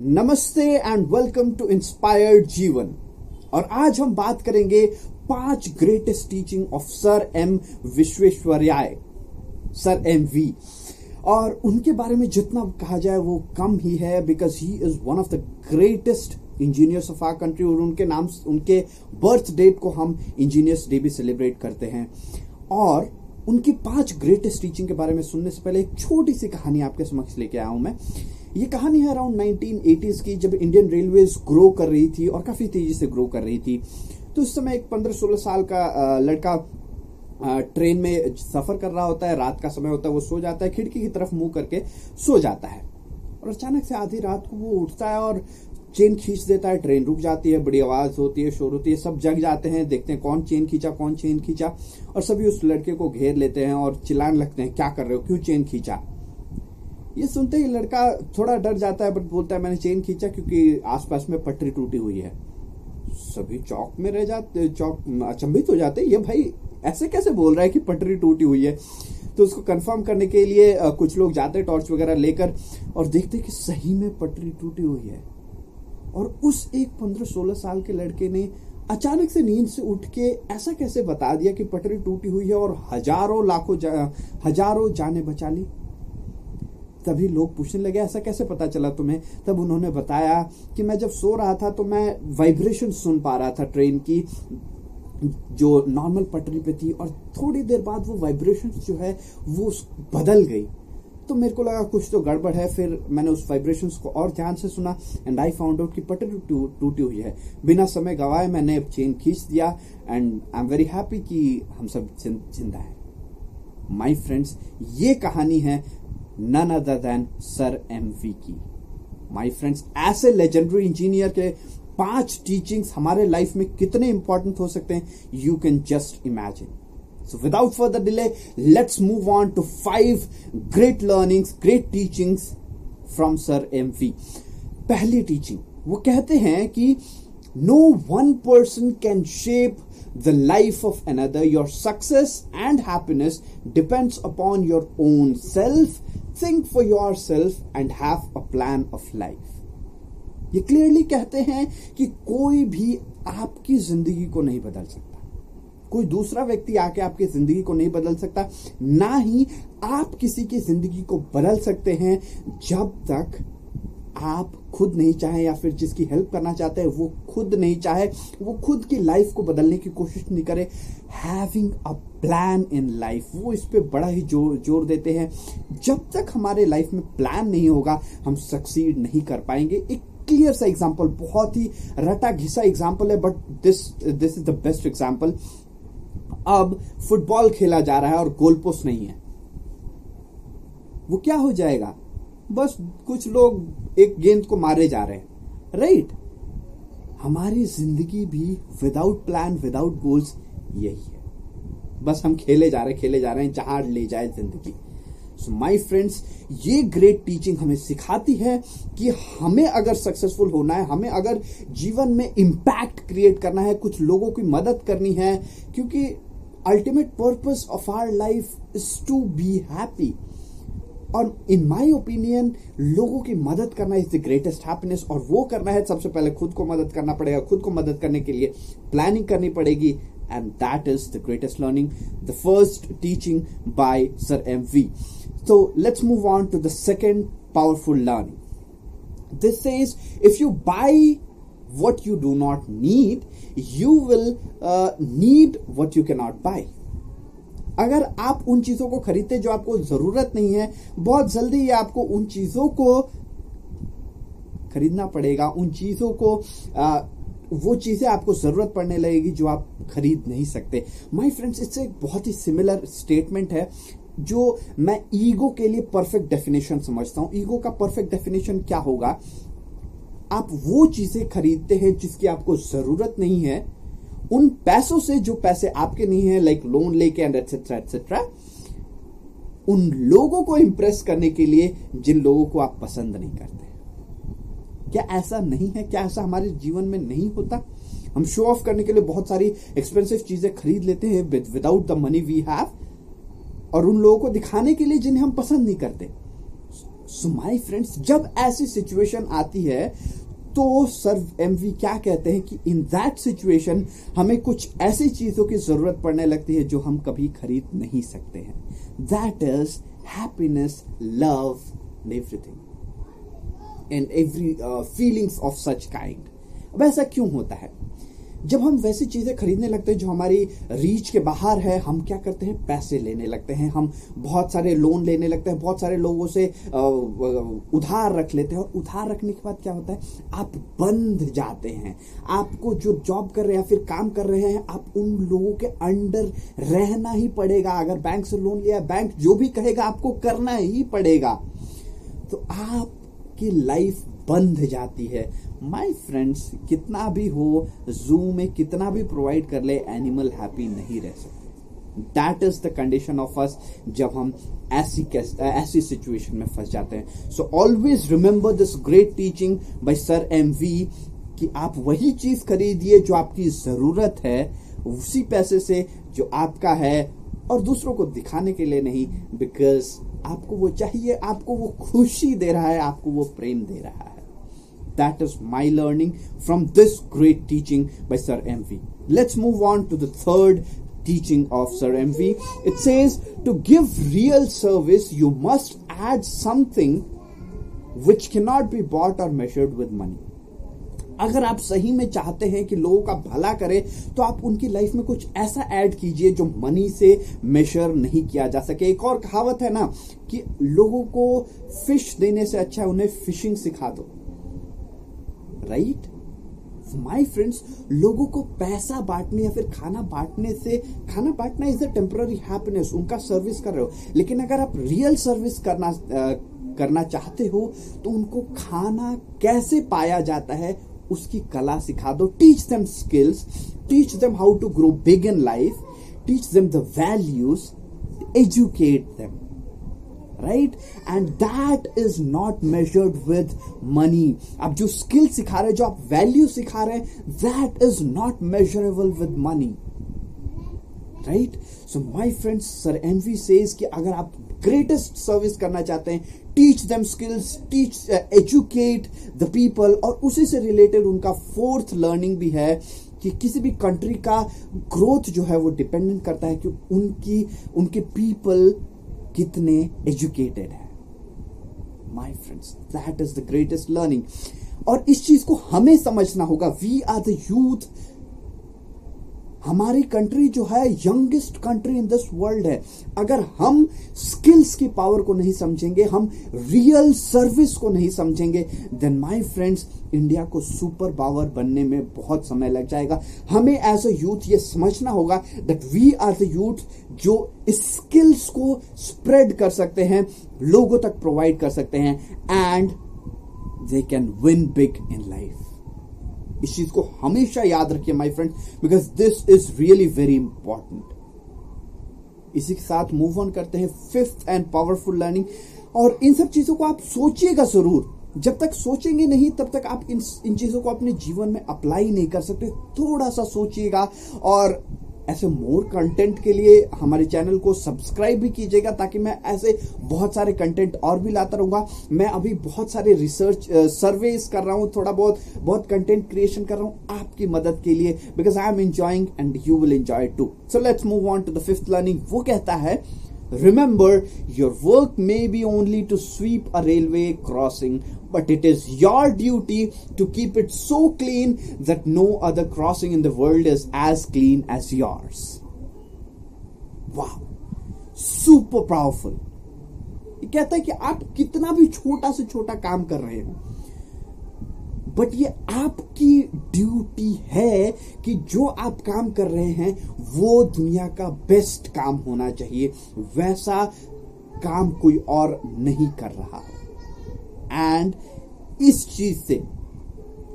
नमस्ते and welcome to inspired जीवन और आज हम बात करेंगे पाँच greatest teaching of sir M Visvesvaraya sir M V और उनके बारे में जितना कहा जाए वो कम ही है because he is one of the greatest engineers of our country और उनके नाम, उनके बर्थ डेट को हम इंजीनियर्स डे भी सेलिब्रेट करते हैं। और उनकी पाँच ग्रेटेस्ट टीचिंग के बारे में सुनने से पहले एक छोटी सी कहानी आपके समक्ष लेके आया हूँ मैं। ये कहानी है अराउंड 1980s की, जब इंडियन रेलवेज ग्रो कर रही थी और काफ़ी तेज़ी से ग्रो कर रही थी। तो उस समय एक 15-16 साल का लड़का ट्रेन में सफ़र कर रहा होता है, रात का समय होता है, वो सो जाता है, खिड़की की तरफ़ मुँह करके सो जाता है। और अचानक से आधी रात को वो उठता है और चेन खींच देता है ट्रेन रुक जाती है, बड़ी आवाज़ होती है, शोर होती है, सब जग जाते हैं, देखते हैं कौन चेन खींचा, कौन चेन खींचा और सभी उस लड़के को घेर लेते हैं और चिल्लाने लगते हैं, क्या कर रहे हो? क्यों चेन खींचा? ये सुनते ही लड़का थोड़ा डर जाता है बट बोलता है मैंने चेन खींचा क्योंकि आसपास में पटरी टूटी हुई है। सभी चौक में रह जाते चौक अचंभित हो जाते ये भाई ऐसे कैसे बोल रहा है कि पटरी टूटी हुई है? तो उसको कंफर्म करने के लिए कुछ लोग जाते टॉर्च वगैरह लेकर और देखते कि सही में पटरी टूटी हुई है। और उस एक पंद्रह सोलह साल के लड़के ने अचानक से नींद से उठ के ऐसा कैसे बता दिया कि पटरी टूटी हुई है और हज़ारों लाखों जा, हज़ारों जाने बचा ली? तभी लोग पूछने लगे, ऐसा कैसे पता चला तुम्हें? तब उन्होंने बताया कि मैं जब सो रहा था तो मैं वाइब्रेशन सुन पा रहा था ट्रेन की, जो नॉर्मल पटरी पे थी और थोड़ी देर बाद वो वाइब्रेशन जो है, वो बदल गई। तो मेरे को लगा कुछ तो गड़बड़ है, फिर मैंने उस वाइब्रेशन को और ध्यान से सुना एंड आई फाउंड आउट कि पटरी टूटी हुई है। बिना समय गवाए मैंने चेन खींच दिया and I am very happy कि हम सब ज़िंदा है। माई फ्रेंड्स ये कहानी है none other than sir M V की माई फ्रेंड्स ऐसे लेजेंडरी इंजीनियर के पाँच टीचिंग्स हमारे लाइफ में कितने इंपॉर्टेंट हो सकते हैं you can just imagine so without further delay let's move on to five great learnings great teachings from sir M V पहली टीचिंग वो कहते हैं कि no one person can shape the life of another. Your success and happiness depends upon your own self think yourself and have a plan of life ये clearly कहते हैं कि कोई भी आपकी ज़िंदगी को नहीं बदल सकता। कोई दूसरा व्यक्ति आके आपकी ज़िंदगी को नहीं बदल सकता, ना ही आप किसी की ज़िंदगी को बदल सकते हैं जब तक आप खुद नहीं चाहे या फिर जिसकी हेल्प करना चाहते हैं, वो खुद नहीं चाहे, वो खुद की लाइफ को बदलने की कोशिश नहीं करे। Having a plan in life वो इस पर बड़ा ही ज़ोर ज़ोर देते हैं। जब तक हमारे लाइफ में प्लान नहीं होगा, हम सक्सीड नहीं कर पाएँगे। एक क्लियर सा एग्ज़ाम्पल बहुत ही रटा घिसा एग्ज़ाम्पल है but this this is the best example अब फुटबॉल खेला जा रहा है और गोल पोस्ट नहीं है। वो क्या हो जाएगा? बस कुछ लोग एक गेंद को मारे जा रहे हैं। राइट हमारी ज़िंदगी भी विदाउट प्लान विदाउट गोल्स यही है। बस हम खेले जा रहे खेले जा रहे हैं, जहाँ ले जाए ज़िंदगी। सो माय फ्रेंड्स ये ग्रेट टीचिंग हमें सिखाती है कि हमें अगर सक्सेसफुल होना है, हमें अगर जीवन में इंपैक्ट क्रिएट करना है, कुछ लोगों की मदद करनी है, क्योंकि ultimate purpose of our life is to be happy और इन माई ओपिनियन लोगों की मदद करना इज़ द ग्रेटेस्ट हैप्पीनेस और वो करना है सबसे पहले खुद को मदद करना पड़ेगा खुद को मदद करने के लिए प्लानिंग करनी पड़ेगी and that is the greatest learning the first teaching by sir M V let's move on to the second powerful learning. This says if you buy what you do not need you will uh, need what you cannot buy. अगर आप उन चीज़ों को खरीदते जो आपको ज़रूरत नहीं है बहुत जल्दी ये आपको उन चीज़ों को खरीदना पड़ेगा। उन चीज़ों को आ, वो चीज़ें आपको ज़रूरत पड़ने लगेगी जो आप खरीद नहीं सकते। माय फ्रेंड्स इससे एक बहुत ही सिमिलर स्टेटमेंट है जो मैं ईगो के लिए परफेक्ट डेफिनेशन समझता हूँ। ईगो का परफेक्ट डेफिनेशन क्या होगा? आप वो चीज़ें खरीदते हैं जिसकी आपको ज़रूरत नहीं है उन पैसों से जो पैसे आपके नहीं है लाइक लोन लेके एंड एटसेट्रा एटसेट्रा उन लोगों को इंप्रेस करने के लिए जिन लोगों को आप पसंद नहीं करते। क्या ऐसा नहीं है? क्या ऐसा हमारे जीवन में नहीं होता? हम शो ऑफ़ करने के लिए बहुत सारी एक्सपेंसिव चीज़ें खरीद लेते हैं without the money we have और उन लोगों को दिखाने के लिए जिन्हें हम पसंद नहीं करते। सो माय फ्रेंड्स जब ऐसी सिचुएशन आती है तो सर एमवी क्या कहते हैं कि इन दैट सिचुएशन हमें कुछ ऐसी चीज़ों की ज़रूरत पड़ने लगती है जो हम कभी खरीद नहीं सकते हैं। That is happiness love everything and every feelings of such kind अब ऐसा क्यों होता है? जब हम वैसी चीज़ें खरीदने लगते हैं जो हमारी रीच के बाहर है, हम क्या करते हैं? पैसे लेने लगते हैं। हम बहुत सारे लोन लेने लगते हैं। बहुत सारे लोगों से उधार रख लेते हैं। और उधार रखने के बाद क्या होता है? आप बंध जाते हैं। आपको जो जॉब कर रहे हैं फिर काम कर रहे हैं, आप उन लोगों के अंडर रहना ही पड़ेगा। अगर बैंक से लोन लिया बैंक जो भी कहेगा, आपको करना ही पड़ेगा। तो आपकी लाइफ बंध जाती है। माय फ्रेंड्स कितना भी हो जू में कितना भी प्रोवाइड कर ले एनिमल हैप्पी नहीं रह सकते। That is the condition of us जब हम ऐसी ऐसी सिचुएशन में फंस जाते हैं। So always remember this great teaching by sir M V कि आप वही चीज़ खरीदिए जो आपकी ज़रूरत है, उसी पैसे से जो आपका है और दूसरों को दिखाने के लिए नहीं बिकॉज़ आपको वो चाहिए आपको वो खुशी दे रहा है आपको वो प्रेम दे रहा है That is my learning from this great teaching by Sir MV. Let's move on to the third teaching of Sir MV. It says to give real service, you must add something which cannot be bought or measured with money. अगर आप सही में चाहते हैं कि लोगों का भला करें तो आप उनकी लाइफ में कुछ ऐसा ऐड कीजिए जो मनी से मेजर नहीं किया जा सके। एक और कहावत है ना कि लोगों को फ़िश देने से अच्छा है उन्हें फिशिंग सिखा दो। राइट माई फ्रेंड्स लोगों को पैसा बांटने या फिर खाना बांटने से खाना बांटना इज़ अ टेम्पररी हैप्पीनेस उनका सर्विस कर रहे हो। लेकिन अगर आप रियल सर्विस करना आ, करना चाहते हो तो उनको खाना कैसे पाया जाता है उसकी कला सिखा दो। Teach them skills teach them how to grow big in life teach them the values educate them right and that is not measured with money आप जो स्किल सिखा रहे हैं, जो आप वैल्यू सिखा रहे हैं that is not measurable with money right so my friends sir MV says कि अगर आप ग्रेटेस्ट सर्विस करना चाहते हैं teach them skills teach educate the people और उसी से रिलेटेड उनका फोर्थ लर्निंग भी है कि किसी भी कंट्री का ग्रोथ जो है वो डिपेंडेंट करता है कि उनकी, उनके पीपल कितने एजुकेटेड है। My friends that is the greatest learning और इस चीज़ को हमें समझना होगा। वी आर द यूथ हमारी कंट्री जो है youngest country in this world है। अगर हम स्किल्स की पावर को नहीं समझेंगे, हम रियल सर्विस को नहीं समझेंगे देन माय फ्रेंड्स इंडिया को सुपर पावर बनने में बहुत समय लग जाएगा। हमें एज अ यूथ ये समझना होगा that we are the youth जो स्किल्स को स्प्रेड कर सकते हैं, लोगों तक प्रोवाइड कर सकते हैं and they can win big in life इस चीज़ को हमेशा याद रखिए my friend because this is really very important इसी के साथ मूव ऑन करते हैं फिफ्थ एंड पावरफुल लर्निंग और इन सब चीज़ों को आप सोचिएगा ज़रूर। जब तक सोचेंगे नहीं, तब तक आप इन इन चीज़ों को अपने जीवन में अप्लाई नहीं कर सकते। थोड़ा सा सोचिएगा और ऐसे मोर कंटेंट के लिए हमारे चैनल को सब्सक्राइब भी कीजिएगा ताकि मैं ऐसे बहुत सारे कंटेंट और भी लाता रहूँगा। मैं अभी बहुत सारे रिसर्च सर्वेस कर रहा हूँ, थोड़ा बहुत बहुत कंटेंट क्रिएशन कर रहा हूँ आपकी मदद के लिए because I am enjoying and you will enjoy too so let's move on to the fifth learning वो कहता है Remember, your work may be only to sweep a railway crossing, but it is your duty to keep it so clean that no other crossing in the world is as clean as yours. Wow. Super powerful. ये कहता है कि आप कितना भी छोटा से छोटा काम कर रहे हो बट ये आपकी ड्यूटी है कि जो आप काम कर रहे हैं, वो दुनिया का बेस्ट काम होना चाहिए। वैसा काम कोई और नहीं कर रहा। एंड इस चीज़ से,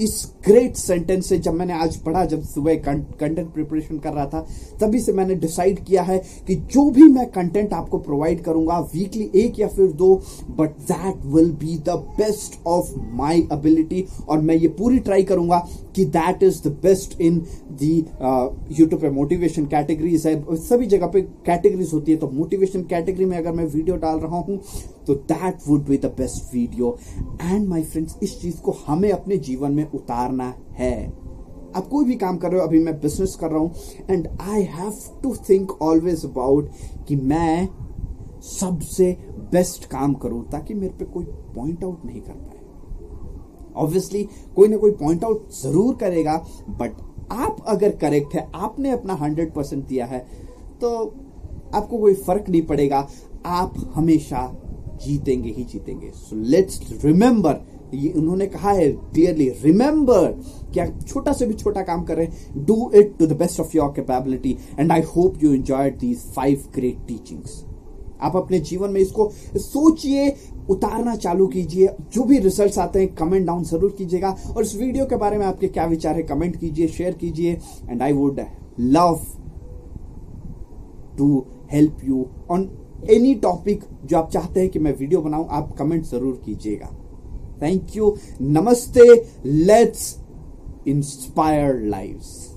इस ग्रेट सेंटेंस से जब मैंने आज पढ़ा, जब सुबह कंटेंट प्रिपरेशन कर रहा था, तभी से मैंने डिसाइड किया है कि जो भी मैं कंटेंट आपको प्रोवाइड करूँगा वीकली एक या फिर दो but that will be the best of my ability और मैं ये पूरी ट्राई करूँगा कि that is the best in the YouTube पे मोटिवेशन कैटेगरीज है। सभी जगह पे कैटेगरीज होती है तो मोटिवेशन कैटेगरी में अगर मैं वीडियो डाल रहा हूँ तो that would be the best video and my friends इस चीज़ को हमें अपने जीवन में उतारना है। आप कोई भी काम कर रहे हो, अभी मैं बिज़नेस कर रहा हूँ and I have to think always about कि मैं सबसे बेस्ट काम करूँ, ताकि मेरे पे कोई पॉइंट आउट नहीं कर पाए। ऑब्वियसली कोई ना कोई पॉइंट आउट ज़रूर करेगा बट आप अगर करेक्ट है, आपने अपना हंड्रेड परसेंट दिया है तो आपको कोई फ़र्क नहीं पड़ेगा। आप हमेशा जीतेंगे ही जीतेंगे। सो लेट्स रिमेंबर ये उन्होंने कहा है क्लियरली रिमेंबर क्या छोटा से भी छोटा काम कर रहे हैं। Do it to the best of your capability and I hope you enjoy these five great teachings आप अपने जीवन में इसको सोचिए, उतारना चालू कीजिए। जो भी रिजल्ट्स आते हैं कमेंट डाउन ज़रूर कीजिएगा। और इस वीडियो के बारे में आपके क्या विचार है कमेंट कीजिए शेयर कीजिए। And I would love to help you on any topic जो आप चाहते हैं कि मैं वीडियो बनाऊँ, आप कमेंट ज़रूर कीजिएगा। थैंक यू नमस्ते. Let's inspire lives